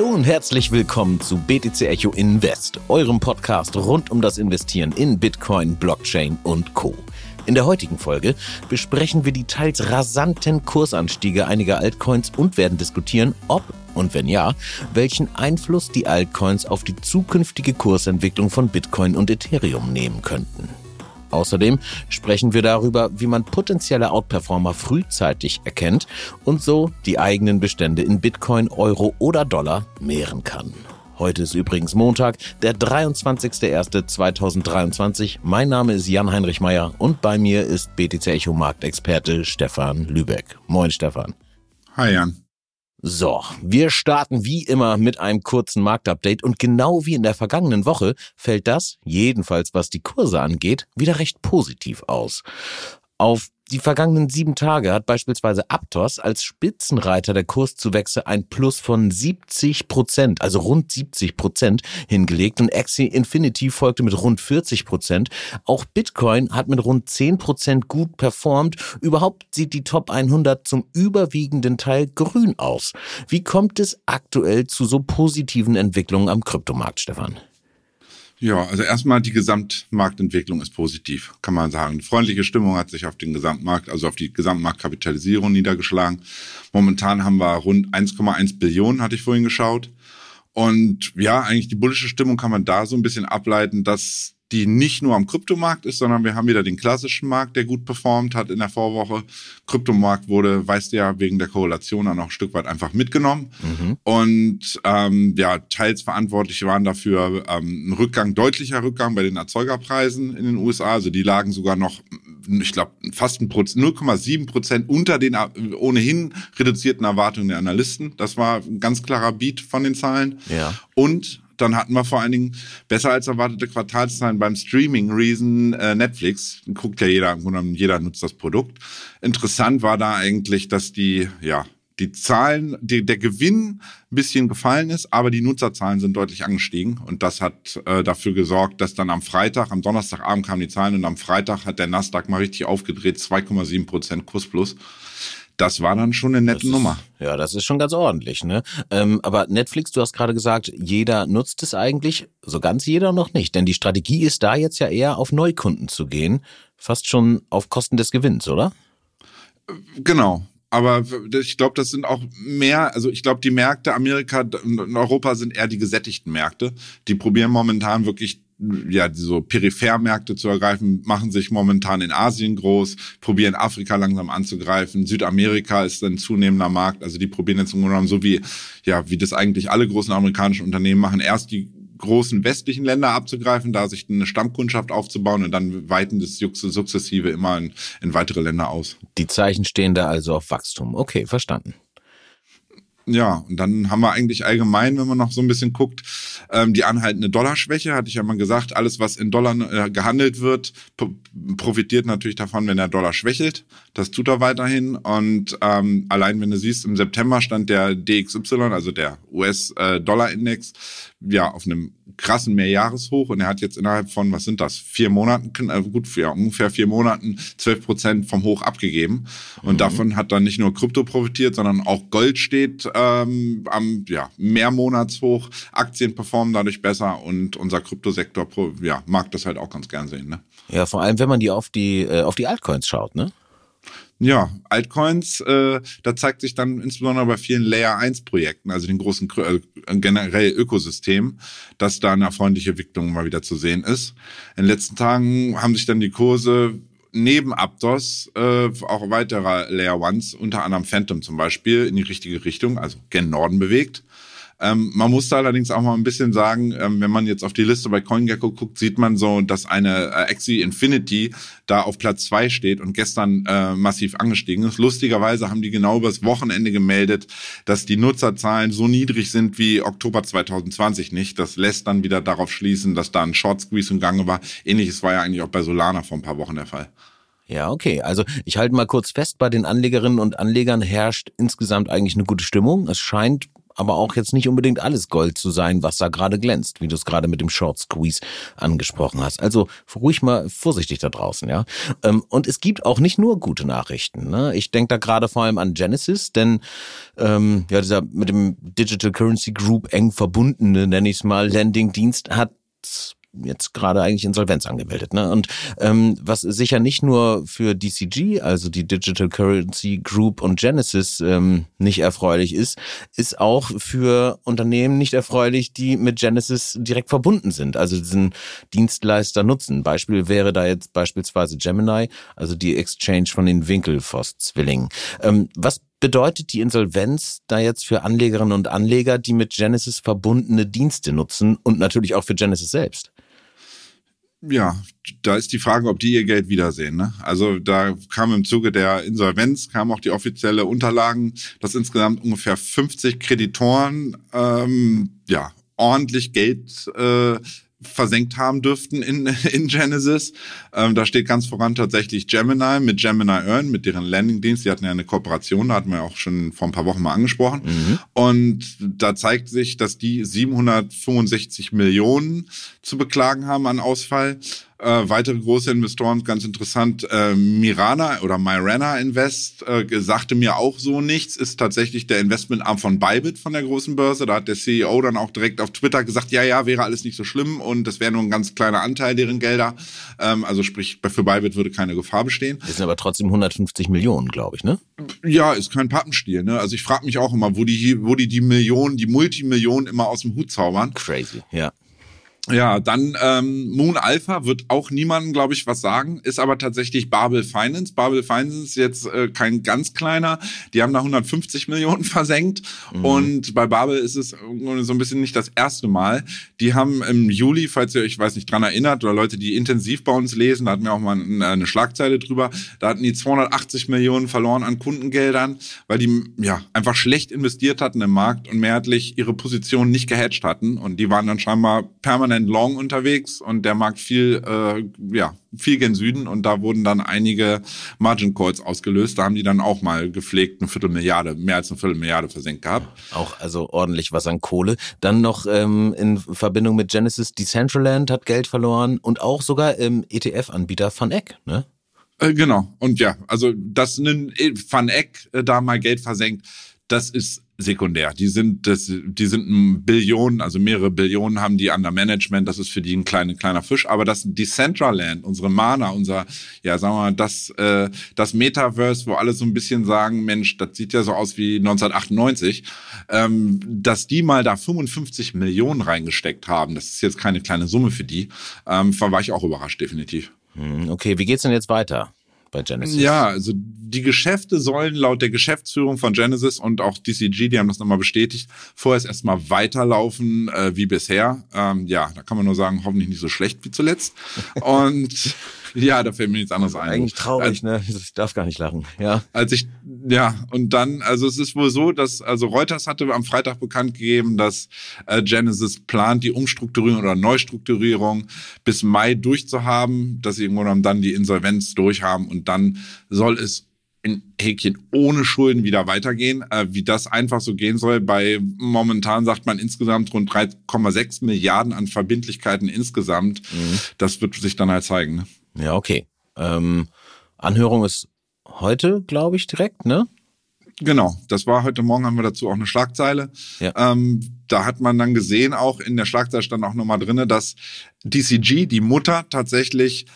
Hallo und herzlich willkommen zu BTC Echo Invest, eurem Podcast rund um das Investieren in Bitcoin, Blockchain und Co. In der heutigen Folge besprechen wir die teils rasanten Kursanstiege einiger Altcoins und werden diskutieren, ob und wenn ja, welchen Einfluss die Altcoins auf die zukünftige Kursentwicklung von Bitcoin und Ethereum nehmen könnten. Außerdem sprechen wir darüber, wie man potenzielle Outperformer frühzeitig erkennt und so die eigenen Bestände in Bitcoin, Euro oder Dollar mehren kann. Heute ist übrigens Montag, der 23.01.2023. Mein Name ist Jan-Heinrich Meyer und bei mir ist BTC Echo Marktexperte Stefan Lübeck. Moin Stefan. Hi Jan. So, wir starten wie immer mit einem kurzen Marktupdate und genau wie in der vergangenen Woche fällt das, jedenfalls was die Kurse angeht, wieder recht positiv aus. Auf die vergangenen sieben Tage hat beispielsweise Aptos als Spitzenreiter der Kurszuwächse ein Plus von 70 Prozent, also rund 70 Prozent hingelegt und Axie Infinity folgte mit rund 40 Prozent. Auch Bitcoin hat mit rund 10 Prozent gut performt. Überhaupt sieht die Top 100 zum überwiegenden Teil grün aus. Wie kommt es aktuell zu so positiven Entwicklungen am Kryptomarkt, Stefan? Ja, also erstmal die Gesamtmarktentwicklung ist positiv, kann man sagen. Die freundliche Stimmung hat sich auf den Gesamtmarkt, also auf die Gesamtmarktkapitalisierung niedergeschlagen. Momentan haben wir rund 1,1 Billionen, hatte ich vorhin geschaut. Und ja, eigentlich die bullische Stimmung kann man da so ein bisschen ableiten, dass die nicht nur am Kryptomarkt ist, sondern wir haben wieder den klassischen Markt, der gut performt hat in der Vorwoche. Kryptomarkt wurde, weißt du ja, wegen der Korrelation auch noch ein Stück weit einfach mitgenommen. Mhm. Und ähm, ja, teils verantwortlich waren dafür ähm, ein Rückgang, deutlicher Rückgang bei den Erzeugerpreisen in den USA. Also die lagen sogar noch, ich glaube, fast ein 0,7 Prozent unter den äh, ohnehin reduzierten Erwartungen der Analysten. Das war ein ganz klarer Beat von den Zahlen. Ja. Und dann hatten wir vor allen Dingen besser als erwartete Quartalszahlen beim Streaming-Riesen äh, Netflix. Guckt ja jeder, jeder nutzt das Produkt. Interessant war da eigentlich, dass die, ja, die Zahlen, die, der Gewinn ein bisschen gefallen ist, aber die Nutzerzahlen sind deutlich angestiegen. Und das hat äh, dafür gesorgt, dass dann am Freitag, am Donnerstagabend kamen die Zahlen und am Freitag hat der Nasdaq mal richtig aufgedreht, 2,7 Prozent Kurs plus das war dann schon eine nette ist, Nummer. Ja, das ist schon ganz ordentlich, ne? Ähm, aber Netflix, du hast gerade gesagt, jeder nutzt es eigentlich, so ganz jeder noch nicht. Denn die Strategie ist da jetzt ja eher auf Neukunden zu gehen, fast schon auf Kosten des Gewinns, oder? Genau. Aber ich glaube, das sind auch mehr, also ich glaube, die Märkte Amerika und Europa sind eher die gesättigten Märkte. Die probieren momentan wirklich ja, so Periphermärkte zu ergreifen, machen sich momentan in Asien groß, probieren Afrika langsam anzugreifen. Südamerika ist ein zunehmender Markt. Also die probieren jetzt im Grunde genommen so wie, ja, wie das eigentlich alle großen amerikanischen Unternehmen machen. Erst die großen westlichen Länder abzugreifen, da sich eine Stammkundschaft aufzubauen und dann weiten das sukzessive immer in, in weitere Länder aus. Die Zeichen stehen da also auf Wachstum. Okay, verstanden. Ja, und dann haben wir eigentlich allgemein, wenn man noch so ein bisschen guckt, ähm, die anhaltende Dollarschwäche, hatte ich ja mal gesagt, alles, was in Dollar äh, gehandelt wird, profitiert natürlich davon, wenn der Dollar schwächelt. Das tut er weiterhin. Und ähm, allein wenn du siehst, im September stand der DXY, also der US-Dollar-Index, ja, auf einem krassen Mehrjahreshoch und er hat jetzt innerhalb von, was sind das, vier Monaten, äh, gut, ja, ungefähr vier Monaten, zwölf Prozent vom Hoch abgegeben. Und mhm. davon hat dann nicht nur Krypto profitiert, sondern auch Gold steht ähm, am ja, Mehrmonatshoch, Aktien performen dadurch besser und unser Kryptosektor ja, mag das halt auch ganz gern sehen. Ne? Ja, vor allem, wenn man die auf die, äh, auf die Altcoins schaut, ne? Ja, Altcoins, äh, da zeigt sich dann insbesondere bei vielen Layer 1 Projekten, also den großen äh, generell Ökosystem, dass da eine freundliche Entwicklung mal wieder zu sehen ist. In den letzten Tagen haben sich dann die Kurse neben Aptos äh, auch weiterer Layer Ones, unter anderem Phantom zum Beispiel, in die richtige Richtung, also gen Norden bewegt. Ähm, man muss da allerdings auch mal ein bisschen sagen, ähm, wenn man jetzt auf die Liste bei CoinGecko guckt, sieht man so, dass eine äh, Axie Infinity da auf Platz zwei steht und gestern äh, massiv angestiegen ist. Lustigerweise haben die genau übers Wochenende gemeldet, dass die Nutzerzahlen so niedrig sind wie Oktober 2020 nicht. Das lässt dann wieder darauf schließen, dass da ein Short Squeeze im Gange war. Ähnliches war ja eigentlich auch bei Solana vor ein paar Wochen der Fall. Ja, okay. Also ich halte mal kurz fest, bei den Anlegerinnen und Anlegern herrscht insgesamt eigentlich eine gute Stimmung. Es scheint aber auch jetzt nicht unbedingt alles Gold zu sein, was da gerade glänzt, wie du es gerade mit dem Short Squeeze angesprochen hast. Also ruhig mal vorsichtig da draußen, ja. Ähm, und es gibt auch nicht nur gute Nachrichten. Ne? Ich denke da gerade vor allem an Genesis, denn ähm, ja, dieser mit dem Digital Currency Group eng verbundene, nenne ich es mal, Landing-Dienst hat jetzt gerade eigentlich Insolvenz angemeldet. Ne? Und ähm, was sicher nicht nur für DCG, also die Digital Currency Group und Genesis ähm, nicht erfreulich ist, ist auch für Unternehmen nicht erfreulich, die mit Genesis direkt verbunden sind, also diesen Dienstleister nutzen. Beispiel wäre da jetzt beispielsweise Gemini, also die Exchange von den Winkelfoss-Zwillingen. Ähm, was bedeutet die Insolvenz da jetzt für Anlegerinnen und Anleger, die mit Genesis verbundene Dienste nutzen und natürlich auch für Genesis selbst? Ja, da ist die Frage, ob die ihr Geld wiedersehen. Ne? Also da kam im Zuge der Insolvenz, kam auch die offizielle Unterlagen, dass insgesamt ungefähr 50 Kreditoren ähm, ja ordentlich Geld äh, versenkt haben dürften in, in Genesis. Ähm, da steht ganz voran tatsächlich Gemini mit Gemini Earn, mit deren Landingdienst. Die hatten ja eine Kooperation, da hatten wir auch schon vor ein paar Wochen mal angesprochen. Mhm. Und da zeigt sich, dass die 765 Millionen zu beklagen haben an Ausfall. Äh, weitere große Investoren, ganz interessant, äh, Mirana oder Myrana Invest äh, sagte mir auch so nichts, ist tatsächlich der Investmentarm von Bybit von der großen Börse. Da hat der CEO dann auch direkt auf Twitter gesagt, ja, ja, wäre alles nicht so schlimm und das wäre nur ein ganz kleiner Anteil deren Gelder. Ähm, also sprich, für Bybit würde keine Gefahr bestehen. Das sind aber trotzdem 150 Millionen, glaube ich, ne? Ja, ist kein Pappenstiel. Ne? Also ich frage mich auch immer, wo die, wo die die Millionen, die Multimillionen immer aus dem Hut zaubern. Crazy, ja. Ja, dann ähm, Moon Alpha wird auch niemandem, glaube ich, was sagen, ist aber tatsächlich Babel Finance. Babel Finance ist jetzt äh, kein ganz kleiner. Die haben da 150 Millionen versenkt mhm. und bei Babel ist es so ein bisschen nicht das erste Mal. Die haben im Juli, falls ihr euch, weiß nicht, dran erinnert oder Leute, die intensiv bei uns lesen, da hatten wir auch mal eine Schlagzeile drüber, da hatten die 280 Millionen verloren an Kundengeldern, weil die ja einfach schlecht investiert hatten im Markt und mehrheitlich ihre Position nicht gehatcht hatten und die waren dann scheinbar permanent permanent long unterwegs und der Markt viel, äh, ja, viel gen Süden und da wurden dann einige Margin Calls ausgelöst. Da haben die dann auch mal gepflegt eine Viertelmilliarde, mehr als eine Viertelmilliarde versenkt gehabt. Auch also ordentlich was an Kohle. Dann noch ähm, in Verbindung mit Genesis Decentraland hat Geld verloren und auch sogar im ETF-Anbieter Van Eck, ne? Äh, genau. Und ja, also dass ein Van Eck äh, da mal Geld versenkt, das ist sekundär. Die sind, das, die sind Billionen, also mehrere Billionen haben die an der Management. Das ist für die ein kleiner, kleiner Fisch. Aber das Decentraland, unsere Mana, unser, ja, sagen wir mal, das, äh, das Metaverse, wo alle so ein bisschen sagen, Mensch, das sieht ja so aus wie 1998, ähm, dass die mal da 55 Millionen reingesteckt haben. Das ist jetzt keine kleine Summe für die. Ähm, war ich auch überrascht, definitiv. Hm, okay, wie geht's denn jetzt weiter? Bei Genesis. Ja, also die Geschäfte sollen laut der Geschäftsführung von Genesis und auch DCG, die haben das nochmal bestätigt, vorerst erstmal weiterlaufen äh, wie bisher. Ähm, ja, da kann man nur sagen, hoffentlich nicht so schlecht wie zuletzt. Und ja, da fällt mir nichts anderes ein. Eigentlich traurig, ne? Ich darf gar nicht lachen. Ja. Als ich, ja, und dann, also es ist wohl so, dass, also Reuters hatte am Freitag bekannt gegeben, dass äh, Genesis plant, die Umstrukturierung oder Neustrukturierung bis Mai durchzuhaben, dass sie irgendwann dann die Insolvenz durchhaben und dann soll es in Häkchen ohne Schulden wieder weitergehen. Äh, wie das einfach so gehen soll, bei momentan sagt man insgesamt rund 3,6 Milliarden an Verbindlichkeiten insgesamt. Mhm. Das wird sich dann halt zeigen. Ne? Ja, okay. Ähm, Anhörung ist heute, glaube ich, direkt, ne? Genau, das war heute Morgen, haben wir dazu auch eine Schlagzeile. Ja. Ähm, da hat man dann gesehen, auch in der Schlagzeile stand auch nochmal drinne, dass DCG, die Mutter, tatsächlich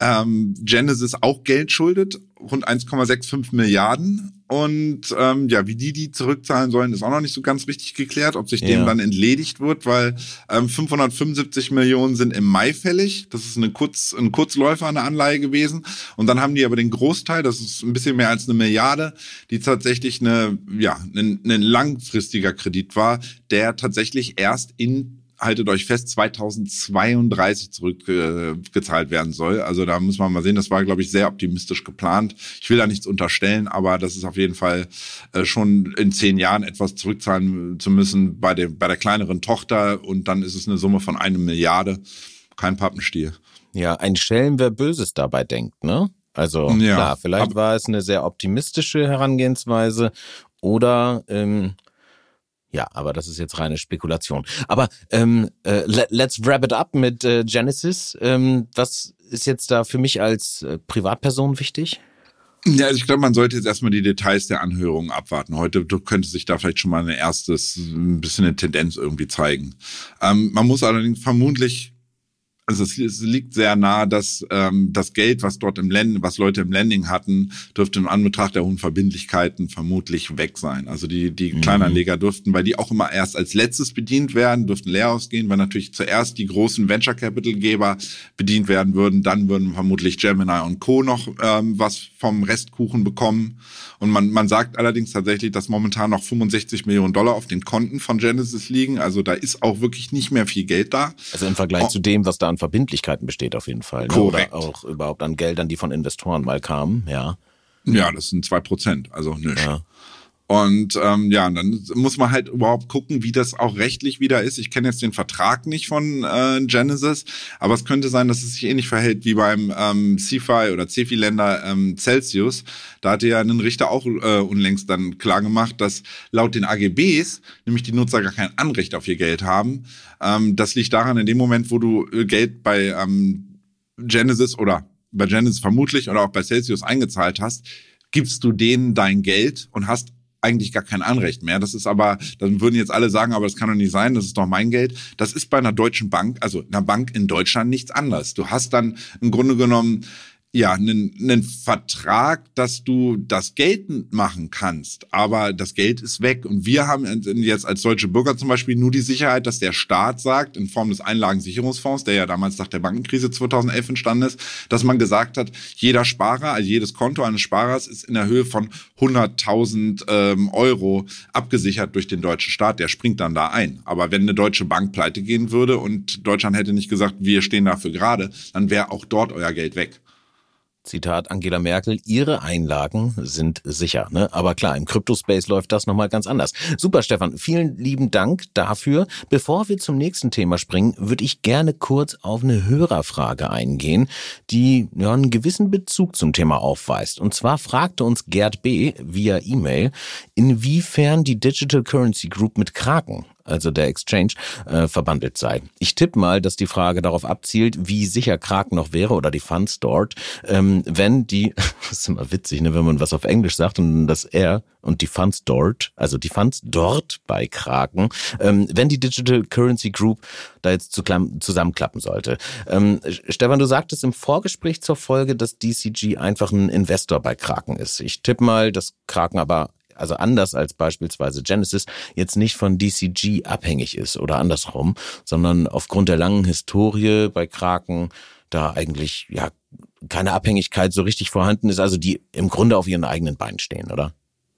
ähm, Genesis auch Geld schuldet, rund 1,65 Milliarden. Und ähm, ja, wie die die zurückzahlen sollen, ist auch noch nicht so ganz richtig geklärt, ob sich ja. dem dann entledigt wird, weil ähm, 575 Millionen sind im Mai fällig. Das ist eine Kurz, ein Kurzläufer eine Anleihe gewesen. Und dann haben die aber den Großteil, das ist ein bisschen mehr als eine Milliarde, die tatsächlich eine, ja, ein, ein langfristiger Kredit war, der tatsächlich erst in haltet euch fest, 2032 zurückgezahlt äh, werden soll. Also da muss man mal sehen, das war, glaube ich, sehr optimistisch geplant. Ich will da nichts unterstellen, aber das ist auf jeden Fall äh, schon in zehn Jahren etwas zurückzahlen zu müssen bei, dem, bei der kleineren Tochter und dann ist es eine Summe von einer Milliarde. Kein Pappenstiel. Ja, ein Schelm, wer Böses dabei denkt, ne? Also ja, klar, vielleicht war es eine sehr optimistische Herangehensweise oder ähm, Ja, aber das ist jetzt reine Spekulation. Aber ähm, äh, let's wrap it up mit äh, Genesis. Ähm, was ist jetzt da für mich als äh, Privatperson wichtig? Ja, also ich glaube, man sollte jetzt erstmal die Details der Anhörung abwarten. Heute könnte sich da vielleicht schon mal ein erstes, ein bisschen eine Tendenz irgendwie zeigen. Ähm, man muss allerdings vermutlich also es, es, liegt sehr nah, dass ähm, das Geld, was dort im Landing, was Leute im Landing hatten, dürfte im Anbetracht der hohen Verbindlichkeiten vermutlich weg sein. Also die, die mhm. Kleinanleger dürften, weil die auch immer erst als letztes bedient werden, dürften leer ausgehen, weil natürlich zuerst die großen Venture Capital Geber bedient werden würden, dann würden vermutlich Gemini und Co. noch ähm, was vom Restkuchen bekommen. Und man, man sagt allerdings tatsächlich, dass momentan noch 65 Millionen Dollar auf den Konten von Genesis liegen. Also da ist auch wirklich nicht mehr viel Geld da. Also im Vergleich oh. zu dem, was da an Verbindlichkeiten besteht auf jeden Fall. Ne? Oder auch überhaupt an Geldern, die von Investoren mal kamen, ja. Ja, das sind zwei Prozent, also nichts. Ja. Und ähm, ja, dann muss man halt überhaupt gucken, wie das auch rechtlich wieder ist. Ich kenne jetzt den Vertrag nicht von äh, Genesis, aber es könnte sein, dass es sich ähnlich verhält wie beim ähm, CFI oder CFI-Länder ähm, Celsius. Da hatte ja ein Richter auch äh, unlängst dann klar gemacht, dass laut den AGBs nämlich die Nutzer gar kein Anrecht auf ihr Geld haben. Ähm, das liegt daran, in dem Moment, wo du äh, Geld bei ähm, Genesis oder bei Genesis vermutlich oder auch bei Celsius eingezahlt hast, gibst du denen dein Geld und hast eigentlich gar kein Anrecht mehr. Das ist aber, dann würden jetzt alle sagen, aber das kann doch nicht sein, das ist doch mein Geld. Das ist bei einer deutschen Bank, also einer Bank in Deutschland nichts anderes. Du hast dann im Grunde genommen ja, einen, einen Vertrag, dass du das geltend machen kannst, aber das Geld ist weg. Und wir haben jetzt als deutsche Bürger zum Beispiel nur die Sicherheit, dass der Staat sagt, in Form des Einlagensicherungsfonds, der ja damals nach der Bankenkrise 2011 entstanden ist, dass man gesagt hat, jeder Sparer, also jedes Konto eines Sparers ist in der Höhe von 100.000 ähm, Euro abgesichert durch den deutschen Staat. Der springt dann da ein. Aber wenn eine deutsche Bank pleite gehen würde und Deutschland hätte nicht gesagt, wir stehen dafür gerade, dann wäre auch dort euer Geld weg. Zitat Angela Merkel, ihre Einlagen sind sicher. Ne? Aber klar, im Crypto-Space läuft das nochmal ganz anders. Super, Stefan, vielen lieben Dank dafür. Bevor wir zum nächsten Thema springen, würde ich gerne kurz auf eine Hörerfrage eingehen, die ja, einen gewissen Bezug zum Thema aufweist. Und zwar fragte uns Gerd B. via E-Mail, inwiefern die Digital Currency Group mit Kraken also der Exchange, äh, verbandelt sei. Ich tippe mal, dass die Frage darauf abzielt, wie sicher Kraken noch wäre oder die Funds dort, ähm, wenn die, das ist immer witzig, ne, wenn man was auf Englisch sagt und das R und die Funds dort, also die Funds dort bei Kraken, ähm, wenn die Digital Currency Group da jetzt zusammenklappen sollte. Ähm, Stefan, du sagtest im Vorgespräch zur Folge, dass DCG einfach ein Investor bei Kraken ist. Ich tippe mal, dass Kraken aber also anders als beispielsweise Genesis, jetzt nicht von DCG abhängig ist oder andersrum, sondern aufgrund der langen Historie bei Kraken da eigentlich ja keine Abhängigkeit so richtig vorhanden ist, also die im Grunde auf ihren eigenen Beinen stehen, oder?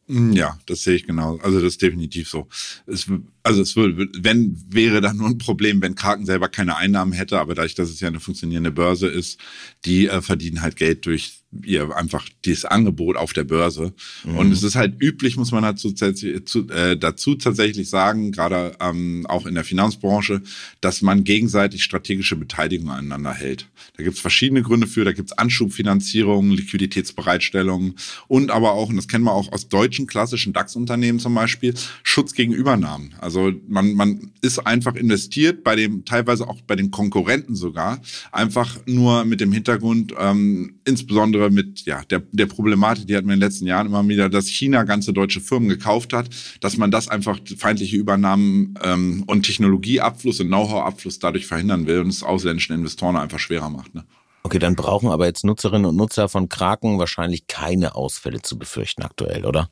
Mm, ja, das sehe ich genau. Also das ist definitiv so. Es, also es würde, wenn wäre dann nur ein Problem, wenn Kraken selber keine Einnahmen hätte, aber dadurch, dass es ja eine funktionierende Börse ist, die äh, verdienen halt Geld durch ihr einfach dieses Angebot auf der Börse. Mhm. Und es ist halt üblich, muss man dazu, zu, äh, dazu tatsächlich sagen, gerade ähm, auch in der Finanzbranche, dass man gegenseitig strategische Beteiligung aneinander hält. Da gibt es verschiedene Gründe für, da gibt es Anschubfinanzierung, Liquiditätsbereitstellung und aber auch, und das kennen wir auch aus deutschen klassischen DAX-Unternehmen zum Beispiel, Schutz gegen Übernahmen. Also man, man ist einfach investiert bei dem, teilweise auch bei den Konkurrenten sogar, einfach nur mit dem Hintergrund, ähm, insbesondere insbesondere mit ja, der, der Problematik, die hatten wir in den letzten Jahren immer wieder, dass China ganze deutsche Firmen gekauft hat, dass man das einfach feindliche Übernahmen ähm, und Technologieabfluss und Know-how-Abfluss dadurch verhindern will und es ausländischen Investoren einfach schwerer macht. Ne? Okay, dann brauchen aber jetzt Nutzerinnen und Nutzer von Kraken wahrscheinlich keine Ausfälle zu befürchten aktuell, oder?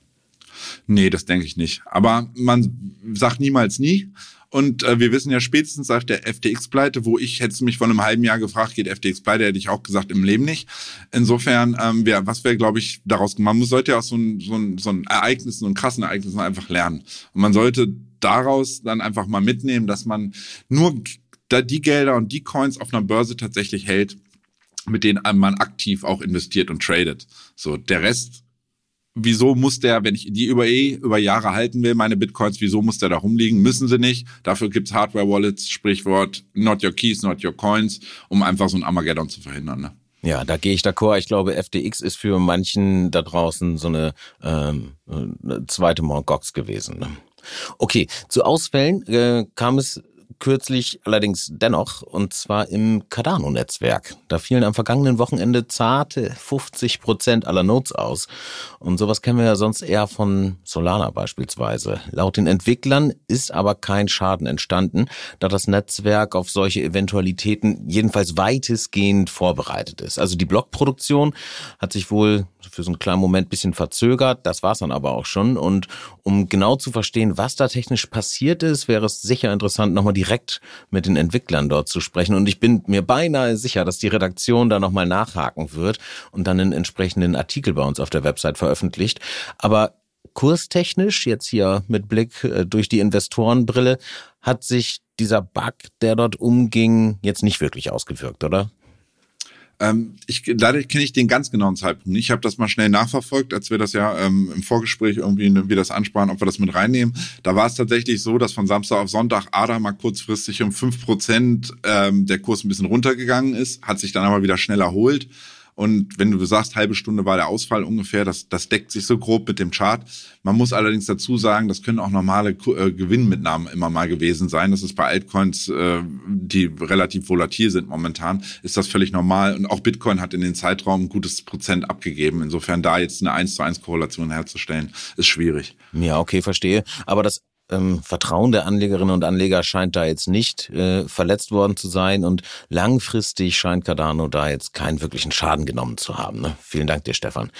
Nee, das denke ich nicht. Aber man sagt niemals nie. Und äh, wir wissen ja spätestens seit der FTX-Pleite, wo ich hätte mich vor einem halben Jahr gefragt, geht FTX-Pleite, hätte ich auch gesagt, im Leben nicht. Insofern, ähm, wir, was wäre, glaube ich, daraus gemacht? Man sollte ja aus so ein, so ein, so ein Ereignis, so ein krassen Ereignissen einfach lernen. Und man sollte daraus dann einfach mal mitnehmen, dass man nur da die Gelder und die Coins auf einer Börse tatsächlich hält, mit denen man aktiv auch investiert und tradet. So, der Rest wieso muss der, wenn ich die über eh über Jahre halten will, meine Bitcoins, wieso muss der da rumliegen? Müssen sie nicht. Dafür gibt's Hardware-Wallets, Sprichwort not your keys, not your coins, um einfach so ein Armageddon zu verhindern. Ne? Ja, da gehe ich d'accord. Ich glaube, FTX ist für manchen da draußen so eine, ähm, eine zweite Mt. Gox gewesen. Ne? Okay, zu Ausfällen äh, kam es kürzlich allerdings dennoch, und zwar im Cardano-Netzwerk. Da fielen am vergangenen Wochenende zarte 50 Prozent aller Nodes aus. Und sowas kennen wir ja sonst eher von Solana beispielsweise. Laut den Entwicklern ist aber kein Schaden entstanden, da das Netzwerk auf solche Eventualitäten jedenfalls weitestgehend vorbereitet ist. Also die Blockproduktion hat sich wohl für so einen kleinen Moment bisschen verzögert. Das war's dann aber auch schon. Und um genau zu verstehen, was da technisch passiert ist, wäre es sicher interessant, nochmal direkt mit den Entwicklern dort zu sprechen. Und ich bin mir beinahe sicher, dass die Redaktion da nochmal nachhaken wird und dann einen entsprechenden Artikel bei uns auf der Website veröffentlicht. Aber kurstechnisch, jetzt hier mit Blick äh, durch die Investorenbrille, hat sich dieser Bug, der dort umging, jetzt nicht wirklich ausgewirkt, oder? Ähm, ich, leider kenne ich den ganz genauen Zeitpunkt. Ich habe das mal schnell nachverfolgt, als wir das ja ähm, im Vorgespräch irgendwie wir das ansprachen, ob wir das mit reinnehmen. Da war es tatsächlich so, dass von Samstag auf Sonntag ADA mal kurzfristig um fünf Prozent ähm, der Kurs ein bisschen runtergegangen ist, hat sich dann aber wieder schnell erholt. Und wenn du sagst, halbe Stunde war der Ausfall ungefähr, das, das deckt sich so grob mit dem Chart. Man muss allerdings dazu sagen, das können auch normale äh, Gewinnmitnahmen immer mal gewesen sein. Das ist bei Altcoins, äh, die relativ volatil sind momentan, ist das völlig normal. Und auch Bitcoin hat in den Zeitraum ein gutes Prozent abgegeben. Insofern da jetzt eine 1 zu 1 Korrelation herzustellen, ist schwierig. Ja, okay, verstehe. Aber das ähm, Vertrauen der Anlegerinnen und Anleger scheint da jetzt nicht äh, verletzt worden zu sein und langfristig scheint Cardano da jetzt keinen wirklichen Schaden genommen zu haben. Ne? Vielen Dank dir, Stefan.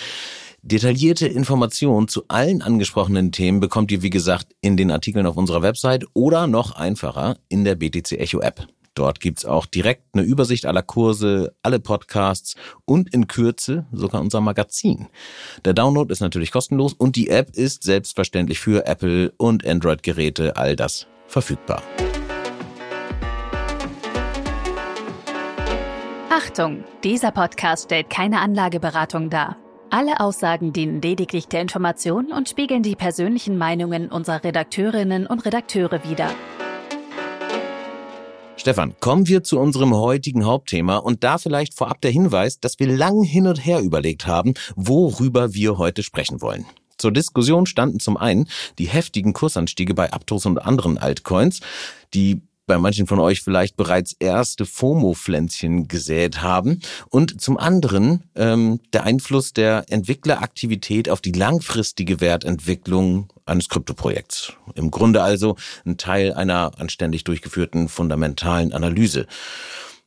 Detaillierte Informationen zu allen angesprochenen Themen bekommt ihr, wie gesagt, in den Artikeln auf unserer Website oder noch einfacher in der BTC Echo App. Dort gibt's auch direkt eine Übersicht aller Kurse, alle Podcasts und in Kürze sogar unser Magazin. Der Download ist natürlich kostenlos und die App ist selbstverständlich für Apple und Android-Geräte all das verfügbar. Achtung, dieser Podcast stellt keine Anlageberatung dar. Alle Aussagen dienen lediglich der Information und spiegeln die persönlichen Meinungen unserer Redakteurinnen und Redakteure wider. Stefan, kommen wir zu unserem heutigen Hauptthema und da vielleicht vorab der Hinweis, dass wir lang hin und her überlegt haben, worüber wir heute sprechen wollen. Zur Diskussion standen zum einen die heftigen Kursanstiege bei Aptos und anderen Altcoins, die bei manchen von euch vielleicht bereits erste FOMO-Pflänzchen gesät haben. Und zum anderen ähm, der Einfluss der Entwickleraktivität auf die langfristige Wertentwicklung eines Kryptoprojekts. Im Grunde also ein Teil einer anständig durchgeführten fundamentalen Analyse.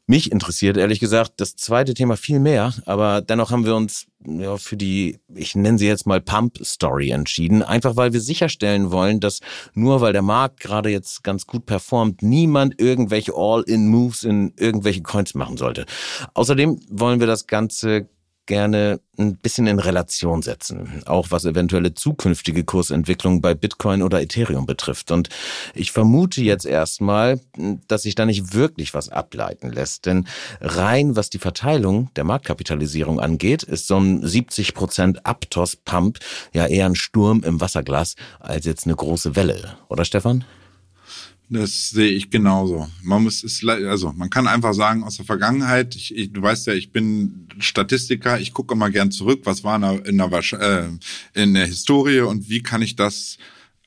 Mich interessiert ehrlich gesagt das zweite Thema viel mehr, aber dennoch haben wir uns ja, für die, ich nenne sie jetzt mal Pump-Story entschieden, einfach weil wir sicherstellen wollen, dass nur weil der Markt gerade jetzt ganz gut performt, niemand irgendwelche All-in-Moves in irgendwelche Coins machen sollte. Außerdem wollen wir das Ganze gerne ein bisschen in Relation setzen, auch was eventuelle zukünftige Kursentwicklung bei Bitcoin oder Ethereum betrifft. Und ich vermute jetzt erstmal, dass sich da nicht wirklich was ableiten lässt, denn rein was die Verteilung der Marktkapitalisierung angeht, ist so ein 70 Prozent Aptos-Pump ja eher ein Sturm im Wasserglas als jetzt eine große Welle, oder Stefan? Das sehe ich genauso. Man muss es, also man kann einfach sagen aus der Vergangenheit. Ich, ich, du weißt ja, ich bin Statistiker. Ich gucke immer gern zurück, was war in der, in der, äh, in der Historie und wie kann ich das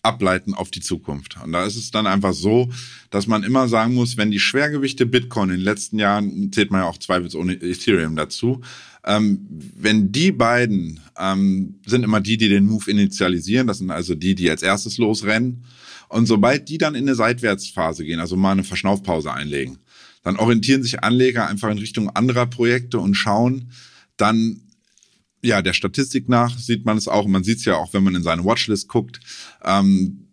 ableiten auf die Zukunft. Und da ist es dann einfach so, dass man immer sagen muss, wenn die Schwergewichte Bitcoin in den letzten Jahren zählt man ja auch zweifelsohne Ethereum dazu, ähm, wenn die beiden ähm, sind immer die, die den Move initialisieren, das sind also die, die als erstes losrennen und sobald die dann in eine Seitwärtsphase gehen, also mal eine Verschnaufpause einlegen, dann orientieren sich Anleger einfach in Richtung anderer Projekte und schauen dann, ja, der Statistik nach sieht man es auch, man sieht es ja auch, wenn man in seine Watchlist guckt, ähm,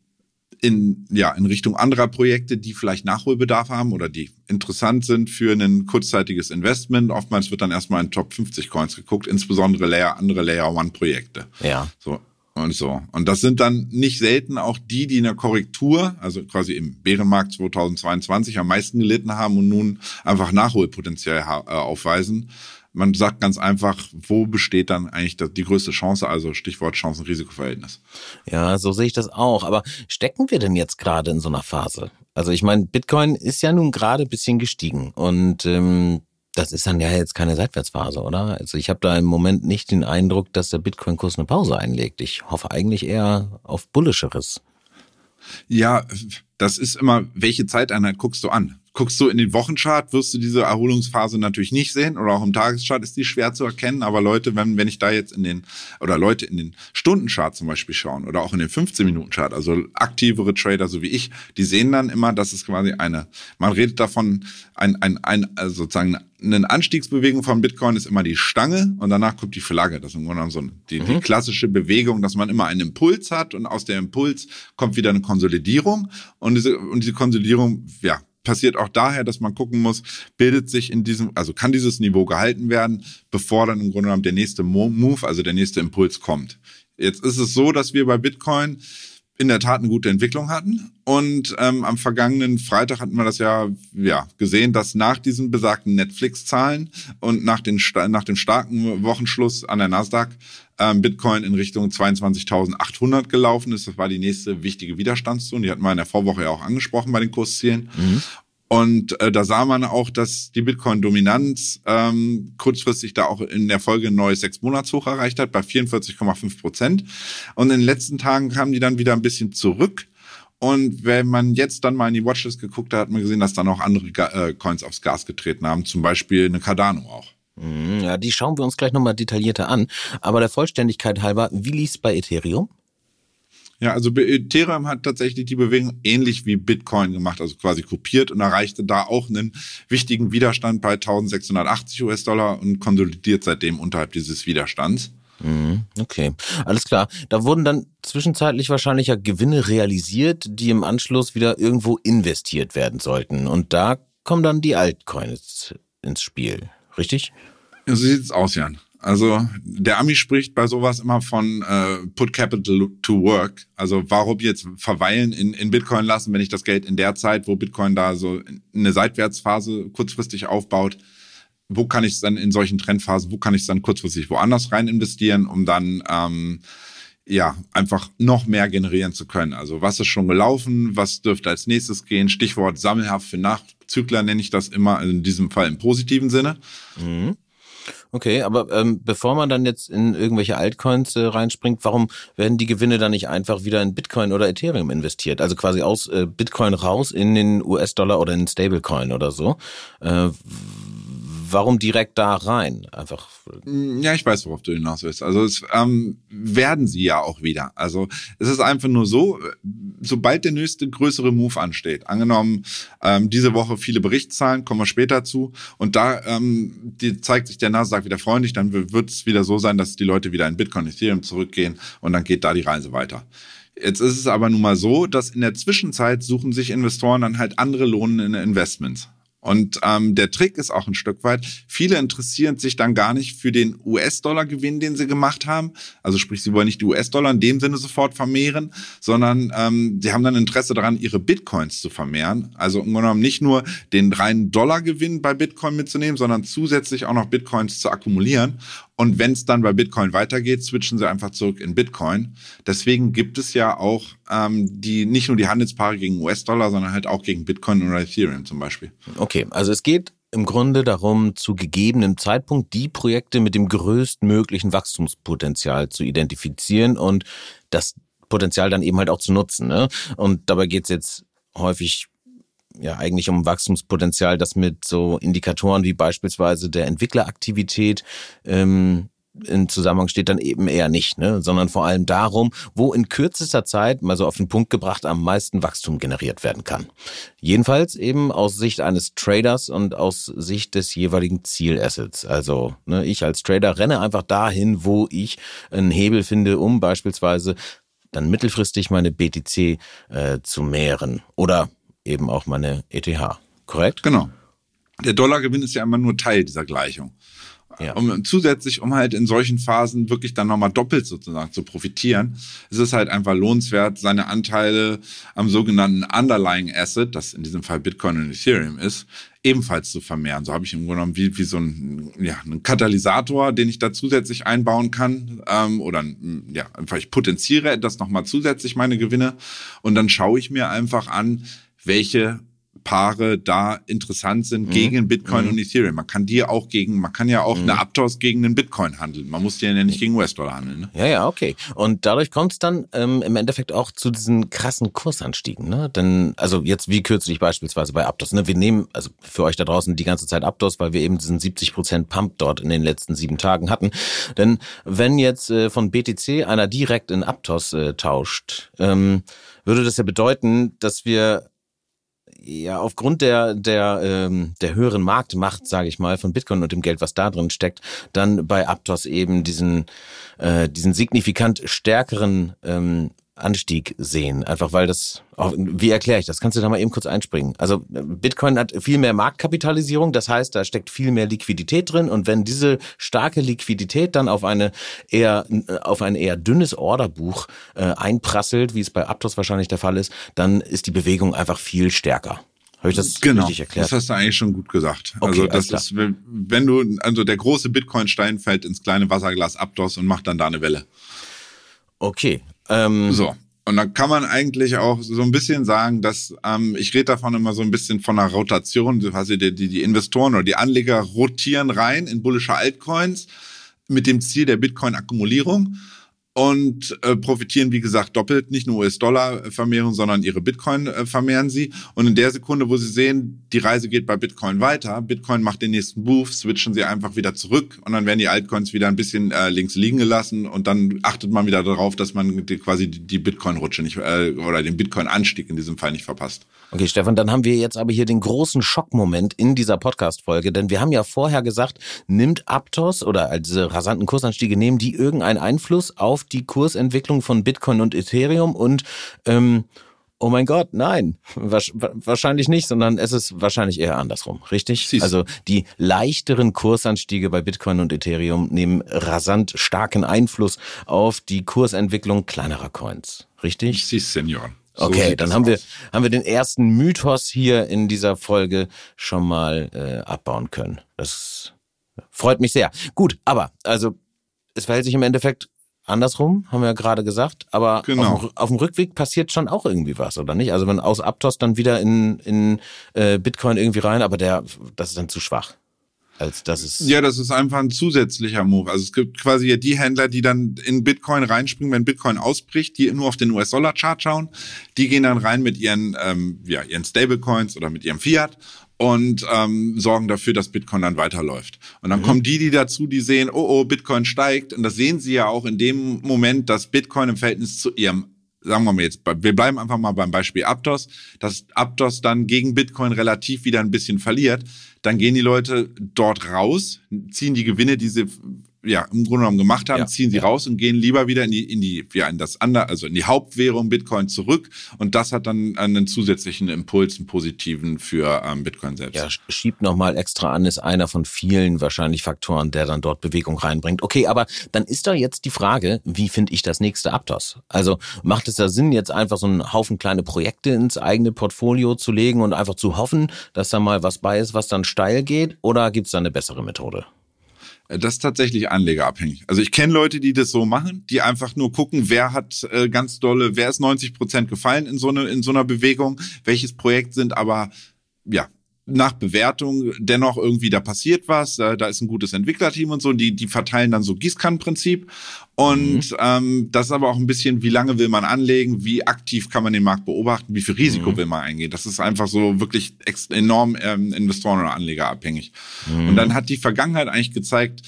in, ja, in Richtung anderer Projekte, die vielleicht Nachholbedarf haben oder die interessant sind für ein kurzzeitiges Investment. Oftmals wird dann erstmal in Top 50 Coins geguckt, insbesondere Layer, andere Layer One Projekte. Ja. So und so. Und das sind dann nicht selten auch die, die in der Korrektur, also quasi im Bärenmarkt 2022 am meisten gelitten haben und nun einfach Nachholpotenzial äh, aufweisen. Man sagt ganz einfach, wo besteht dann eigentlich die größte Chance, also Stichwort Chancen-Risiko-Verhältnis. Ja, so sehe ich das auch. Aber stecken wir denn jetzt gerade in so einer Phase? Also ich meine, Bitcoin ist ja nun gerade ein bisschen gestiegen und ähm, das ist dann ja jetzt keine Seitwärtsphase, oder? Also ich habe da im Moment nicht den Eindruck, dass der Bitcoin-Kurs eine Pause einlegt. Ich hoffe eigentlich eher auf bullischeres. Ja, das ist immer, welche Zeiteinheit guckst du an? Guckst du in den Wochenchart, wirst du diese Erholungsphase natürlich nicht sehen oder auch im Tageschart ist die schwer zu erkennen. Aber Leute, wenn, wenn ich da jetzt in den, oder Leute in den Stundenchart zum Beispiel schauen oder auch in den 15-Minuten-Chart, also aktivere Trader so wie ich, die sehen dann immer, dass es quasi eine, man redet davon, ein, ein, ein, also sozusagen eine Anstiegsbewegung von Bitcoin ist immer die Stange und danach kommt die Flagge. Das ist im Grunde genommen so die, mhm. die klassische Bewegung, dass man immer einen Impuls hat und aus der Impuls kommt wieder eine Konsolidierung und diese, und diese Konsolidierung, ja, passiert auch daher, dass man gucken muss, bildet sich in diesem, also kann dieses Niveau gehalten werden, bevor dann im Grunde genommen der nächste Move, also der nächste Impuls kommt. Jetzt ist es so, dass wir bei Bitcoin in der Tat eine gute Entwicklung hatten. Und ähm, am vergangenen Freitag hatten wir das ja, ja gesehen, dass nach diesen besagten Netflix-Zahlen und nach, den, nach dem starken Wochenschluss an der Nasdaq ähm, Bitcoin in Richtung 22.800 gelaufen ist. Das war die nächste wichtige Widerstandszone. Die hatten wir in der Vorwoche ja auch angesprochen bei den Kurszielen. Mhm. Und äh, da sah man auch, dass die Bitcoin-Dominanz ähm, kurzfristig da auch in der Folge ein neues Sechs-Monats-Hoch erreicht hat bei 44,5 Prozent. Und in den letzten Tagen kamen die dann wieder ein bisschen zurück. Und wenn man jetzt dann mal in die Watchlist geguckt hat, hat man gesehen, dass dann auch andere äh, Coins aufs Gas getreten haben, zum Beispiel eine Cardano auch. Mhm, ja, die schauen wir uns gleich nochmal detaillierter an. Aber der Vollständigkeit halber, wie lief es bei Ethereum? Ja, also Ethereum hat tatsächlich die Bewegung ähnlich wie Bitcoin gemacht, also quasi kopiert und erreichte da auch einen wichtigen Widerstand bei 1680 US-Dollar und konsolidiert seitdem unterhalb dieses Widerstands. Mhm, okay, alles klar. Da wurden dann zwischenzeitlich wahrscheinlich ja Gewinne realisiert, die im Anschluss wieder irgendwo investiert werden sollten. Und da kommen dann die Altcoins ins Spiel, richtig? So sieht's aus, Jan. Also der Ami spricht bei sowas immer von äh, put capital to work. Also warum jetzt verweilen in, in Bitcoin lassen, wenn ich das Geld in der Zeit, wo Bitcoin da so eine Seitwärtsphase kurzfristig aufbaut, wo kann ich es dann in solchen Trendphasen, wo kann ich es dann kurzfristig woanders rein investieren, um dann ähm, ja einfach noch mehr generieren zu können. Also was ist schon gelaufen, was dürfte als nächstes gehen? Stichwort sammelhaft für Nachzügler nenne ich das immer, in diesem Fall im positiven Sinne. Mhm. Okay, aber ähm, bevor man dann jetzt in irgendwelche Altcoins äh, reinspringt, warum werden die Gewinne dann nicht einfach wieder in Bitcoin oder Ethereum investiert? Also quasi aus äh, Bitcoin raus in den US-Dollar oder in Stablecoin oder so. Äh, warum direkt da rein? Einfach. Mm, ja, ich weiß, worauf du hinaus willst. Also es ähm, werden sie ja auch wieder. Also es ist einfach nur so, sobald der nächste größere Move ansteht, angenommen ähm, diese Woche viele Berichtszahlen, kommen wir später zu, und da ähm, die zeigt sich der Nasdaq wieder freundlich, dann wird es wieder so sein, dass die Leute wieder in Bitcoin, Ethereum zurückgehen und dann geht da die Reise weiter. Jetzt ist es aber nun mal so, dass in der Zwischenzeit suchen sich Investoren dann halt andere lohnende Investments. Und ähm, der Trick ist auch ein Stück weit, viele interessieren sich dann gar nicht für den US-Dollar-Gewinn, den sie gemacht haben. Also sprich, sie wollen nicht die US-Dollar in dem Sinne sofort vermehren, sondern ähm, sie haben dann Interesse daran, ihre Bitcoins zu vermehren. Also im Grunde nicht nur den reinen Dollar-Gewinn bei Bitcoin mitzunehmen, sondern zusätzlich auch noch Bitcoins zu akkumulieren. Und wenn es dann bei Bitcoin weitergeht, switchen sie einfach zurück in Bitcoin. Deswegen gibt es ja auch ähm, die nicht nur die Handelspaare gegen US-Dollar, sondern halt auch gegen Bitcoin oder Ethereum zum Beispiel. Okay, also es geht im Grunde darum, zu gegebenem Zeitpunkt die Projekte mit dem größtmöglichen Wachstumspotenzial zu identifizieren und das Potenzial dann eben halt auch zu nutzen. Ne? Und dabei geht es jetzt häufig ja eigentlich um Wachstumspotenzial, das mit so Indikatoren wie beispielsweise der Entwickleraktivität ähm, in Zusammenhang steht dann eben eher nicht, ne? sondern vor allem darum, wo in kürzester Zeit, mal so auf den Punkt gebracht, am meisten Wachstum generiert werden kann. Jedenfalls eben aus Sicht eines Traders und aus Sicht des jeweiligen Zielassets. Also ne, ich als Trader renne einfach dahin, wo ich einen Hebel finde, um beispielsweise dann mittelfristig meine BTC äh, zu mehren oder eben auch meine ETH. Korrekt? Genau. Der Dollargewinn ist ja immer nur Teil dieser Gleichung. Ja. Um zusätzlich, um halt in solchen Phasen wirklich dann nochmal doppelt sozusagen zu profitieren, ist es halt einfach lohnenswert, seine Anteile am sogenannten Underlying Asset, das in diesem Fall Bitcoin und Ethereum ist, ebenfalls zu vermehren. So habe ich im Grunde genommen wie, wie so ein, ja, einen Katalysator, den ich da zusätzlich einbauen kann. Ähm, oder ja, einfach ich potenziere das nochmal zusätzlich meine Gewinne und dann schaue ich mir einfach an, welche Paare da interessant sind mhm. gegen Bitcoin mhm. und Ethereum. Man kann die auch gegen, man kann ja auch mhm. eine Aptos gegen den Bitcoin handeln. Man muss die ja nicht gegen US-Dollar handeln. Ne? Ja, ja, okay. Und dadurch kommt es dann ähm, im Endeffekt auch zu diesen krassen Kursanstiegen. Ne? Denn, also jetzt wie kürzlich beispielsweise bei Aptos. Ne? Wir nehmen, also für euch da draußen die ganze Zeit Aptos, weil wir eben diesen 70% Pump dort in den letzten sieben Tagen hatten. Denn wenn jetzt äh, von BTC einer direkt in Aptos äh, tauscht, ähm, würde das ja bedeuten, dass wir ja aufgrund der der ähm, der höheren Marktmacht, sage ich mal, von Bitcoin und dem Geld, was da drin steckt, dann bei Aptos eben diesen äh, diesen signifikant stärkeren ähm, Anstieg sehen. Einfach weil das, auch, wie erkläre ich das? Kannst du da mal eben kurz einspringen? Also Bitcoin hat viel mehr Marktkapitalisierung, das heißt, da steckt viel mehr Liquidität drin und wenn diese starke Liquidität dann auf eine eher auf ein eher dünnes Orderbuch äh, einprasselt, wie es bei Aptos wahrscheinlich der Fall ist, dann ist die Bewegung einfach viel stärker. Habe ich das genau, richtig erklärt? Das hast du eigentlich schon gut gesagt. Okay, also das ist, wenn du, also der große Bitcoin-Stein fällt ins kleine Wasserglas Aptos und macht dann da eine Welle. Okay, ähm, so. Und dann kann man eigentlich auch so ein bisschen sagen, dass ähm, ich rede davon immer so ein bisschen von einer Rotation, quasi die, die, die Investoren oder die Anleger rotieren rein in bullische Altcoins mit dem Ziel der Bitcoin-Akkumulierung und äh, profitieren, wie gesagt, doppelt. Nicht nur US-Dollar äh, vermehren, sondern ihre Bitcoin äh, vermehren sie. Und in der Sekunde, wo sie sehen, die Reise geht bei Bitcoin weiter, Bitcoin macht den nächsten Move, switchen sie einfach wieder zurück und dann werden die Altcoins wieder ein bisschen äh, links liegen gelassen und dann achtet man wieder darauf, dass man die, quasi die Bitcoin-Rutsche nicht äh, oder den Bitcoin-Anstieg in diesem Fall nicht verpasst. Okay, Stefan, dann haben wir jetzt aber hier den großen Schockmoment in dieser Podcast-Folge, denn wir haben ja vorher gesagt, nimmt Aptos oder diese rasanten Kursanstiege, nehmen die irgendeinen Einfluss auf die Kursentwicklung von Bitcoin und Ethereum und ähm, Oh mein Gott, nein, wahrscheinlich nicht, sondern es ist wahrscheinlich eher andersrum, richtig? Siehst. Also die leichteren Kursanstiege bei Bitcoin und Ethereum nehmen rasant starken Einfluss auf die Kursentwicklung kleinerer Coins, richtig? Sie, Senior. So okay, dann haben aus. wir haben wir den ersten Mythos hier in dieser Folge schon mal äh, abbauen können. Das freut mich sehr. Gut, aber also es verhält sich im Endeffekt andersrum, haben wir ja gerade gesagt, aber genau. auf, dem, auf, dem, Rückweg passiert schon auch irgendwie was, oder nicht? Also wenn aus Aptos dann wieder in, in äh, Bitcoin irgendwie rein, aber der, das ist dann zu schwach. Als das ist ja, das ist einfach ein zusätzlicher Move. Also es gibt quasi ja die Händler, die dann in Bitcoin reinspringen, wenn Bitcoin ausbricht, die nur auf den US-Dollar-Chart schauen. Die gehen dann rein mit ihren, ähm, ja, ihren Stablecoins oder mit ihrem Fiat und ähm, sorgen dafür, dass Bitcoin dann weiterläuft. Und dann mhm. kommen die, die dazu, die sehen, oh, oh, Bitcoin steigt. Und das sehen sie ja auch in dem Moment, dass Bitcoin im Verhältnis zu ihrem sagen wir mal jetzt, wir bleiben einfach mal beim Beispiel Aptos, dass Aptos dann gegen Bitcoin relativ wieder ein bisschen verliert, dann gehen die Leute dort raus, ziehen die Gewinne, die sie ja, im Grunde genommen gemacht haben, ja. ziehen sie raus und gehen lieber wieder in die, in die, ja, in das andere, also in die Hauptwährung Bitcoin zurück. Und das hat dann einen zusätzlichen Impuls, einen positiven für ähm, Bitcoin selbst. Ja, schiebt nochmal extra an, ist einer von vielen wahrscheinlich Faktoren, der dann dort Bewegung reinbringt. Okay, aber dann ist da jetzt die Frage, wie finde ich das nächste Aptos? Also macht es da Sinn, jetzt einfach so einen Haufen kleine Projekte ins eigene Portfolio zu legen und einfach zu hoffen, dass da mal was bei ist, was dann steil geht? Oder gibt es da eine bessere Methode? Äh, das ist tatsächlich anlegerabhängig. Also ich kenne Leute, die das so machen, die einfach nur gucken, wer hat äh, ganz dolle, wer ist 90 Prozent gefallen in so, eine, in so einer Bewegung, welches Projekt sind aber ja nach Bewertung dennoch irgendwie da passiert was, da, da ist ein gutes Entwicklerteam und so, die, die verteilen dann so Gießkannenprinzip. Und mhm. ähm, das ist aber auch ein bisschen, wie lange will man anlegen, wie aktiv kann man den Markt beobachten, wie viel Risiko mhm. will man eingehen. Das ist einfach so wirklich enorm ähm, Investoren- oder Anleger abhängig. Mhm. Und dann hat die Vergangenheit eigentlich gezeigt,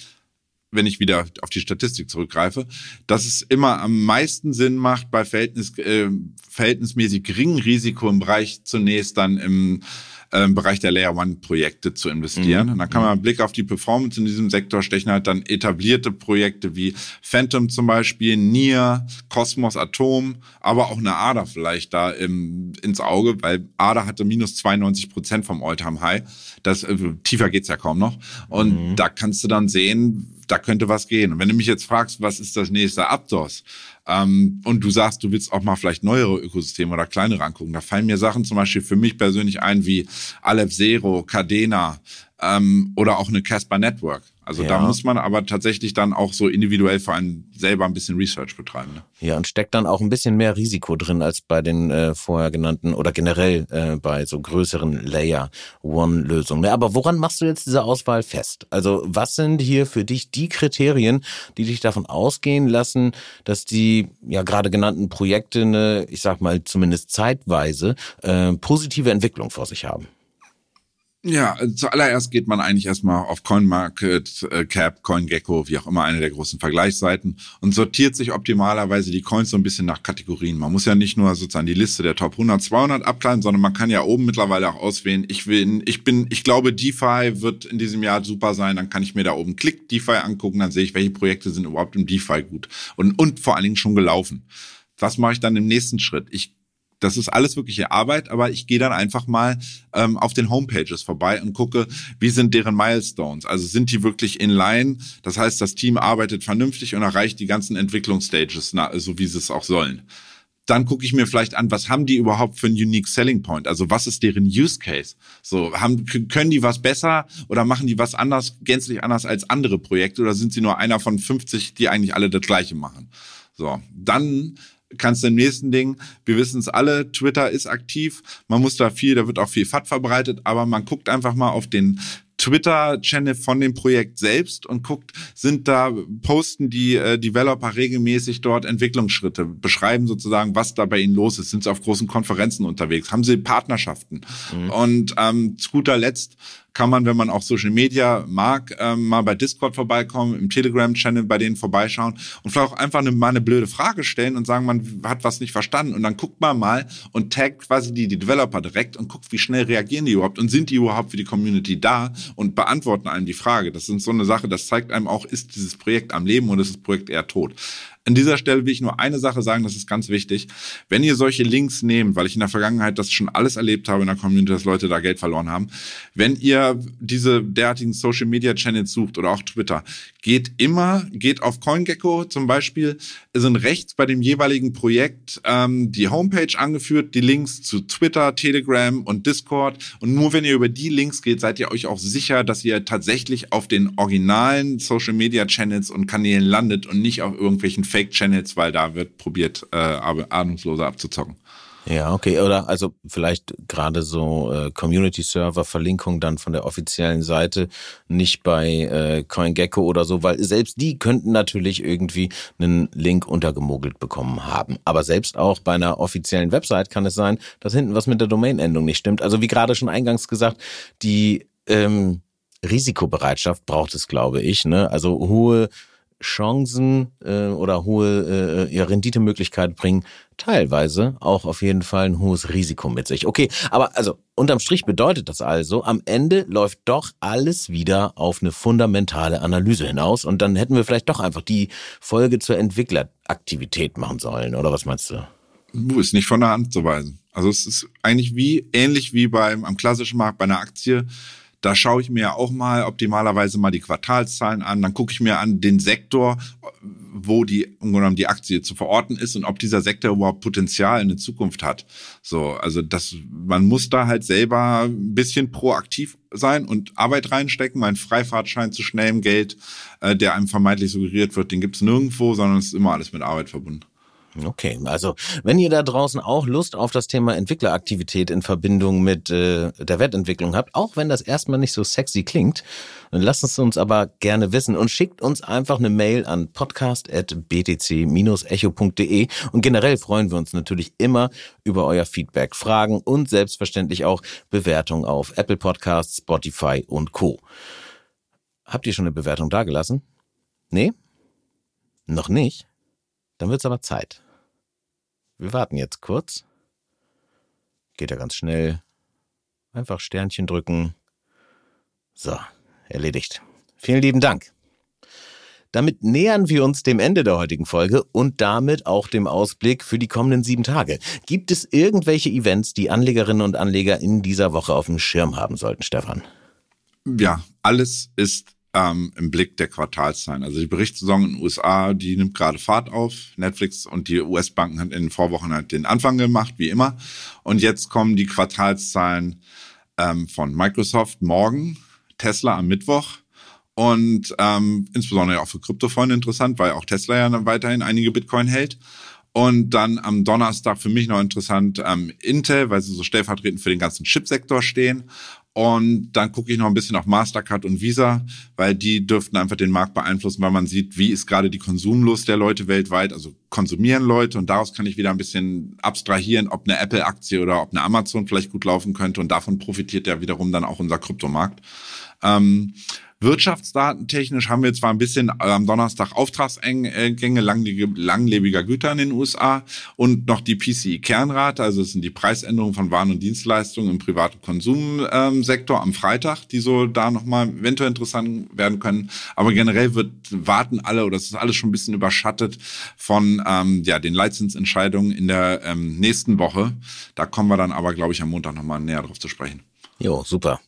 wenn ich wieder auf die Statistik zurückgreife, dass es immer am meisten Sinn macht, bei Verhältnis, äh, verhältnismäßig geringem Risiko im Bereich zunächst dann im äh, im Bereich der Layer One Projekte zu investieren. Mhm. Und dann kann man einen Blick auf die Performance in diesem Sektor stechen, halt dann etablierte Projekte wie Phantom zum Beispiel, Nier, Cosmos, Atom, aber auch eine ADA vielleicht da im, ins Auge, weil ADA hatte minus 92 Prozent vom Alltime High. Das, äh, tiefer geht's ja kaum noch. Und mhm. da kannst du dann sehen, da könnte was gehen. Und wenn du mich jetzt fragst, was ist das nächste Aptos? Ähm, und du sagst, du willst auch mal vielleicht neuere Ökosysteme oder kleinere angucken, da fallen mir Sachen zum Beispiel für mich persönlich ein wie Aleph Zero, Cadena, ähm, oder auch eine Casper Network. Also ja. da muss man aber tatsächlich dann auch so individuell vor allem selber ein bisschen Research betreiben. Ne? Ja, und steckt dann auch ein bisschen mehr Risiko drin als bei den äh, vorher genannten oder generell äh, bei so größeren Layer-One-Lösungen. Aber woran machst du jetzt diese Auswahl fest? Also was sind hier für dich die Kriterien, die dich davon ausgehen lassen, dass die ja gerade genannten Projekte eine, ich sag mal zumindest zeitweise, äh, positive Entwicklung vor sich haben? Ja, zuallererst geht man eigentlich erstmal auf CoinMarket, äh, CoinGecko, wie auch immer, eine der großen Vergleichsseiten und sortiert sich optimalerweise die Coins so ein bisschen nach Kategorien. Man muss ja nicht nur sozusagen die Liste der Top 100, 200 abkleiden, sondern man kann ja oben mittlerweile auch auswählen, ich will, ich bin, ich glaube, DeFi wird in diesem Jahr super sein, dann kann ich mir da oben Klick DeFi angucken, dann sehe ich, welche Projekte sind überhaupt im DeFi gut und, und vor allen Dingen schon gelaufen. Was mache ich dann im nächsten Schritt? Ich das ist alles wirkliche Arbeit, aber ich gehe dann einfach mal ähm, auf den Homepages vorbei und gucke, wie sind deren Milestones. Also sind die wirklich in line? Das heißt, das Team arbeitet vernünftig und erreicht die ganzen Entwicklungsstages, na, so wie sie es auch sollen. Dann gucke ich mir vielleicht an, was haben die überhaupt für einen Unique Selling Point? Also was ist deren Use Case? So haben können die was besser oder machen die was anders, gänzlich anders als andere Projekte oder sind sie nur einer von 50, die eigentlich alle das Gleiche machen? So, dann kannst du im nächsten Ding, wir wissen es alle, Twitter ist aktiv, man muss da viel, da wird auch viel FAT verbreitet, aber man guckt einfach mal auf den Twitter-Channel von dem Projekt selbst und guckt, sind da, posten die äh, Developer regelmäßig dort Entwicklungsschritte, beschreiben sozusagen, was da bei ihnen los ist, sind sie auf großen Konferenzen unterwegs, haben sie Partnerschaften. Mhm. Und ähm, zu guter Letzt kann man, wenn man auch Social Media mag, ähm, mal bei Discord vorbeikommen, im Telegram-Channel bei denen vorbeischauen und vielleicht auch einfach eine, mal eine blöde Frage stellen und sagen, man hat was nicht verstanden. Und dann guckt man mal und taggt quasi die, die Developer direkt und guckt, wie schnell reagieren die überhaupt und sind die überhaupt für die Community da und beantworten einem die Frage. Das ist so eine Sache, das zeigt einem auch, ist dieses Projekt am Leben oder ist das Projekt eher tot. An dieser Stelle will ich nur eine Sache sagen, das ist ganz wichtig. Wenn ihr solche Links nehmt, weil ich in der Vergangenheit das schon alles erlebt habe in der Community, dass Leute da Geld verloren haben, wenn ihr diese derartigen Social Media Channels sucht oder auch Twitter, geht immer, geht auf CoinGecko zum Beispiel, sind rechts bei dem jeweiligen Projekt ähm, die Homepage angeführt, die Links zu Twitter, Telegram und Discord. Und nur wenn ihr über die Links geht, seid ihr euch auch sicher, dass ihr tatsächlich auf den originalen Social Media Channels und Kanälen landet und nicht auf irgendwelchen Fake-Channels, weil da wird probiert, äh, ahnungsloser abzuzocken. Ja, okay. Oder also vielleicht gerade so äh, Community-Server-Verlinkung dann von der offiziellen Seite, nicht bei äh, CoinGecko oder so, weil selbst die könnten natürlich irgendwie einen Link untergemogelt bekommen haben. Aber selbst auch bei einer offiziellen Website kann es sein, dass hinten was mit der Domain-Endung nicht stimmt. Also wie gerade schon eingangs gesagt, die ähm, Risikobereitschaft braucht es, glaube ich. Ne? Also hohe Chancen äh, oder hohe äh, ja, Renditemöglichkeit bringen teilweise auch auf jeden Fall ein hohes Risiko mit sich. Okay, aber also unterm Strich bedeutet das also, am Ende läuft doch alles wieder auf eine fundamentale Analyse hinaus und dann hätten wir vielleicht doch einfach die Folge zur Entwickleraktivität machen sollen, oder was meinst du? Ist nicht von der Hand zu weisen. Also es ist eigentlich wie ähnlich wie beim am klassischen Markt bei einer Aktie da schaue ich mir auch mal optimalerweise mal die Quartalszahlen an. Dann gucke ich mir an den Sektor, wo die, genommen die Aktie zu verorten ist und ob dieser Sektor überhaupt Potenzial in der Zukunft hat. So, also das, man muss da halt selber ein bisschen proaktiv sein und Arbeit reinstecken. Mein Freifahrtschein zu schnellem Geld, äh, der einem vermeintlich suggeriert wird, den gibt's nirgendwo, sondern es ist immer alles mit Arbeit verbunden. Okay, also wenn ihr da draußen auch Lust auf das Thema Entwickleraktivität in Verbindung mit äh, der Wettentwicklung habt, auch wenn das erstmal nicht so sexy klingt, dann lasst es uns aber gerne wissen und schickt uns einfach eine Mail an podcast.btc-echo.de und generell freuen wir uns natürlich immer über euer Feedback, Fragen und selbstverständlich auch Bewertungen auf Apple Podcasts, Spotify und Co. Habt ihr schon eine Bewertung dagelassen? Nee? Noch nicht? Dann wird's aber Zeit. Wir warten jetzt kurz. Geht ja ganz schnell. Einfach Sternchen drücken. So, erledigt. Vielen lieben Dank. Damit nähern wir uns dem Ende der heutigen Folge und damit auch dem Ausblick für die kommenden sieben Tage. Gibt es irgendwelche Events, die Anlegerinnen und Anleger in dieser Woche auf dem Schirm haben sollten, Stefan? Ja, alles ist ähm, im Blick der Quartalszahlen. Also die Berichtssaison in den USA, die nimmt gerade Fahrt auf. Netflix und die US-Banken haben in den Vorwochen halt den Anfang gemacht, wie immer. Und jetzt kommen die Quartalszahlen ähm, von Microsoft morgen. Tesla am Mittwoch. Und ähm, insbesondere auch für Kryptofreunde interessant, weil auch Tesla ja weiterhin einige Bitcoin hält. Und dann am Donnerstag für mich noch interessant ähm, Intel, weil sie so stellvertretend für den ganzen Chipsektor stehen. Und dann gucke ich noch ein bisschen auf Mastercard und Visa, weil die dürften einfach den Markt beeinflussen, weil man sieht, wie ist gerade die Konsumlust der Leute weltweit. Also konsumieren Leute und daraus kann ich wieder ein bisschen abstrahieren, ob eine Apple-Aktie oder ob eine Amazon vielleicht gut laufen könnte. Und davon profitiert ja wiederum dann auch unser Kryptomarkt. Ähm, Wirtschaftsdatentechnisch haben wir zwar ein bisschen am Donnerstag Auftragsgänge langlebiger Güter in den USA und noch die PCI-Kernrate, also es sind die Preisänderungen von Waren und Dienstleistungen im privaten Konsumsektor am Freitag, die so da nochmal eventuell interessant werden können. Aber generell wird warten alle oder es ist alles schon ein bisschen überschattet von ähm, ja, den Leitzinsentscheidungen in der ähm, nächsten Woche. Da kommen wir dann aber, glaube ich, am Montag nochmal näher drauf zu sprechen. Jo, super.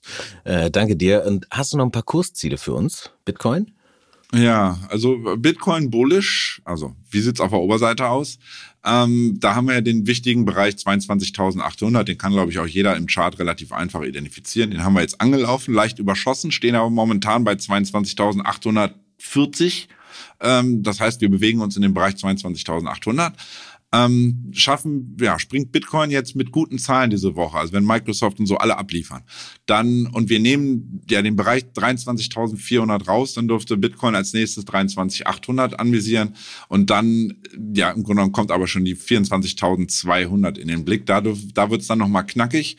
Äh, danke dir. Und hast du noch ein paar Kursziele für uns? Bitcoin? Ja, also Bitcoin bullish, also wie sieht's auf der Oberseite aus? Ähm, da haben wir ja den wichtigen Bereich 22.800, den kann, glaube ich, auch jeder im Chart relativ einfach identifizieren. Den haben wir jetzt angelaufen, leicht überschossen, stehen aber momentan bei 22.840. Ähm, das heißt, wir bewegen uns in dem Bereich 22.800 ähm, schaffen, ja, springt Bitcoin jetzt mit guten Zahlen diese Woche, also wenn Microsoft und so alle abliefern, dann, und wir nehmen ja den Bereich 23.400 raus, dann dürfte Bitcoin als nächstes 23.800 anvisieren und dann, ja, im Grunde genommen kommt aber schon die 24.200 in den Blick. Da, da wird es dann nochmal knackig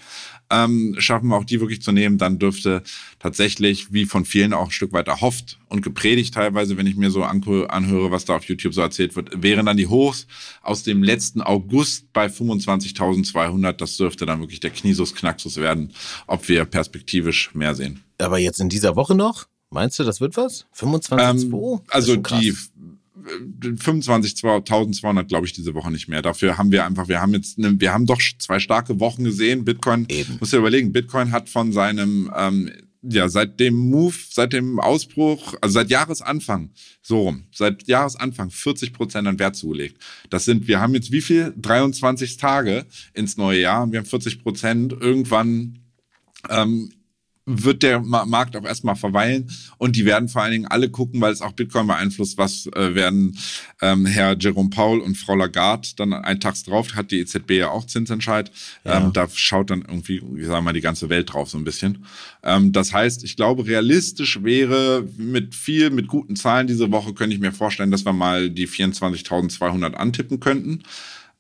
ähm, schaffen wir auch die wirklich zu nehmen, dann dürfte tatsächlich, wie von vielen auch ein Stück weit erhofft und gepredigt teilweise, wenn ich mir so anhöre, was da auf YouTube so erzählt wird, wären dann die Hochs aus dem letzten August bei 25.200. Das dürfte dann wirklich der Kniesus Knaxus werden, ob wir perspektivisch mehr sehen. Aber jetzt in dieser Woche noch? Meinst du, das wird was? 25.2? Ähm, also die 25.200 glaube ich diese Woche nicht mehr. Dafür haben wir einfach, wir haben jetzt, eine, wir haben doch zwei starke Wochen gesehen. Bitcoin, Eben. muss ja überlegen, Bitcoin hat von seinem, ähm, ja, seit dem Move, seit dem Ausbruch, also seit Jahresanfang, so rum, seit Jahresanfang 40 Prozent an Wert zugelegt. Das sind, wir haben jetzt wie viel? 23 Tage ins neue Jahr und wir haben 40 Prozent irgendwann ähm, wird der Markt auch erstmal verweilen und die werden vor allen Dingen alle gucken, weil es auch Bitcoin beeinflusst, was äh, werden ähm, Herr Jerome Paul und Frau Lagarde dann einen Tags drauf, hat die EZB ja auch Zinsentscheid, ja. ähm, da schaut dann irgendwie, ich sag mal, die ganze Welt drauf so ein bisschen. Ähm, das heißt, ich glaube, realistisch wäre mit viel, mit guten Zahlen diese Woche, könnte ich mir vorstellen, dass wir mal die 24.200 antippen könnten.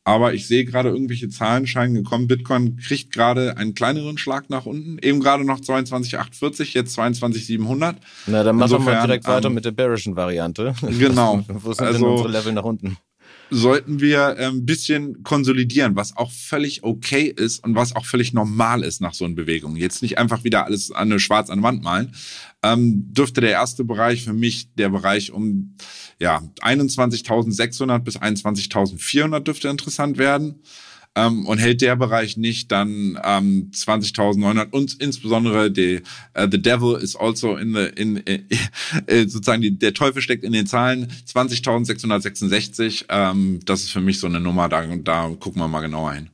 Aber ich sehe gerade irgendwelche Zahlen scheinen gekommen. Bitcoin kriegt gerade einen kleineren Schlag nach unten. Eben gerade noch 22,840, jetzt 22,700. Na, dann machen wir direkt weiter ähm, mit der bearischen Variante. Genau. Wo sind also, denn unsere Level nach unten? Sollten wir ein ähm, bisschen konsolidieren, was auch völlig okay ist und was auch völlig normal ist nach so einer Bewegung. Jetzt nicht einfach wieder alles an eine schwarz an Wand malen. Ähm, dürfte der erste Bereich für mich der Bereich um ja 21.600 bis 21.400 dürfte interessant werden ähm, und hält der Bereich nicht, dann ähm, 20.900 und insbesondere die, uh, the devil is also in the in äh, äh, sozusagen die, der Teufel steckt in den Zahlen 20.666. Ähm, das ist für mich so eine Nummer, da, da gucken wir mal genauer hin.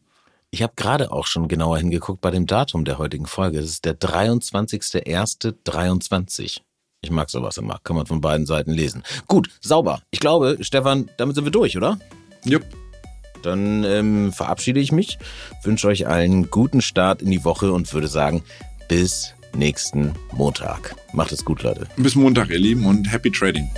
Ich habe gerade auch schon genauer hingeguckt bei dem Datum der heutigen Folge. Das ist der 23.01.23. Ich mag sowas immer. Kann man von beiden Seiten lesen. Gut, sauber. Ich glaube, Stefan, damit sind wir durch, oder? Jupp. Dann ähm, verabschiede ich mich, wünsche euch allen guten Start in die Woche und würde sagen, bis nächsten Montag. Macht es gut, Leute. Bis Montag, ihr Lieben, und happy trading.